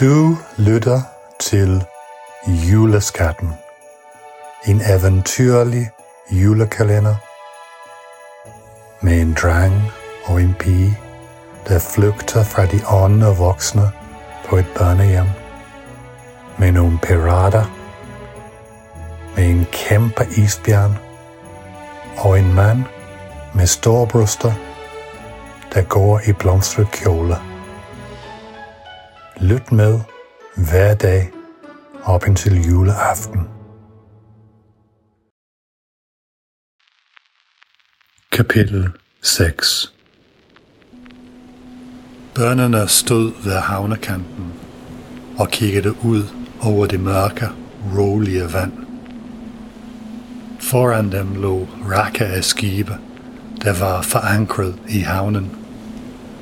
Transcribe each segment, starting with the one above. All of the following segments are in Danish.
Du lytter til Juleskatten. En eventyrlig julekalender med en dreng og en pige, der flygter fra de åndende voksne på et børnehjem. Med nogle pirater, med en kæmpe isbjørn og en mand med store bryster, der går i blomstret kjole. Lyt med hver dag op indtil juleaften. Kapitel 6 Børnene stod ved havnekanten og kiggede ud over det mørke, rolige vand. Foran dem lå rækker af skibe, der var forankret i havnen,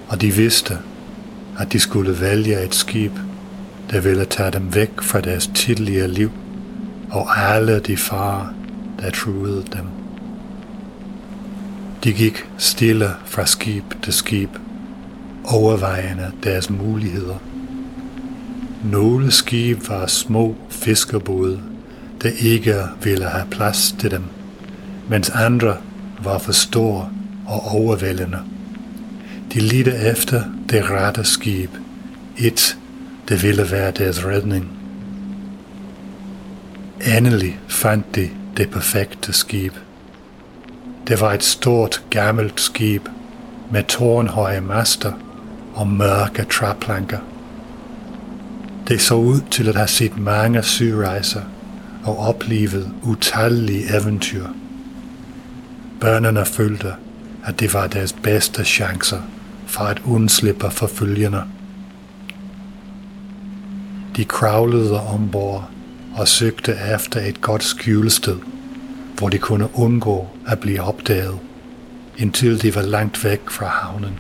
og de vidste, at de skulle vælge et skib, der ville tage dem væk fra deres tidligere liv og alle de farer, der truede dem. De gik stille fra skib til skib, overvejende deres muligheder. Nogle skib var små fiskerbåde, der ikke ville have plads til dem, mens andre var for store og overvældende. De lidte efter det rette skib, et, det ville være deres redning. Endelig fandt de det perfekte skib. Det var et stort, gammelt skib med tårnhøje master og mørke træplanker. Det så ud til at have set mange syrejser og oplevet utallige eventyr. Børnene følte, at det var deres bedste chancer for at undslippe forfølgerne. De kravlede ombord og søgte efter et godt skjulested, hvor de kunne undgå at blive opdaget, indtil de var langt væk fra havnen.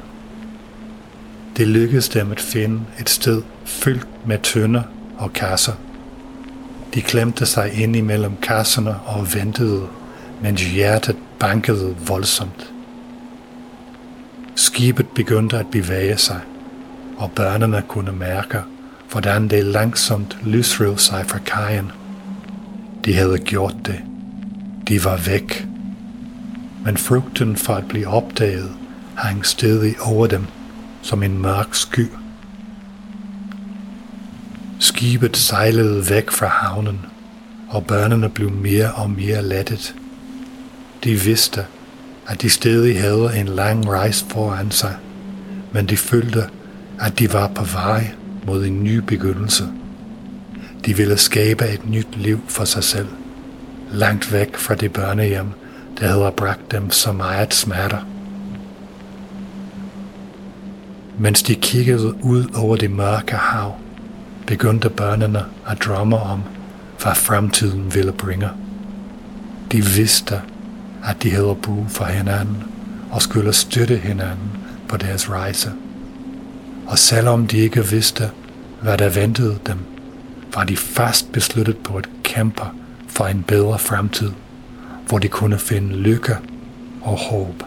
Det lykkedes dem at finde et sted fyldt med tønder og kasser. De klemte sig ind imellem kasserne og ventede, mens hjertet bankede voldsomt. Skibet begyndte at bevæge sig, og børnene kunne mærke, hvordan det langsomt lysrev sig fra kajen. De havde gjort det. De var væk. Men frygten for at blive opdaget hang stedig over dem som en mørk sky. Skibet sejlede væk fra havnen, og børnene blev mere og mere lettet. De vidste, at de stadig havde en lang rejse foran sig, men de følte, at de var på vej mod en ny begyndelse. De ville skabe et nyt liv for sig selv, langt væk fra det børnehjem, der havde bragt dem så meget smerter. Mens de kiggede ud over det mørke hav, begyndte børnene at drømme om, hvad fremtiden ville bringe. De vidste, at de havde brug for hinanden og skulle støtte hinanden på deres rejse. Og selvom de ikke vidste, hvad der ventede dem, var de fast besluttet på at kæmpe for en bedre fremtid, hvor de kunne finde lykke og håb.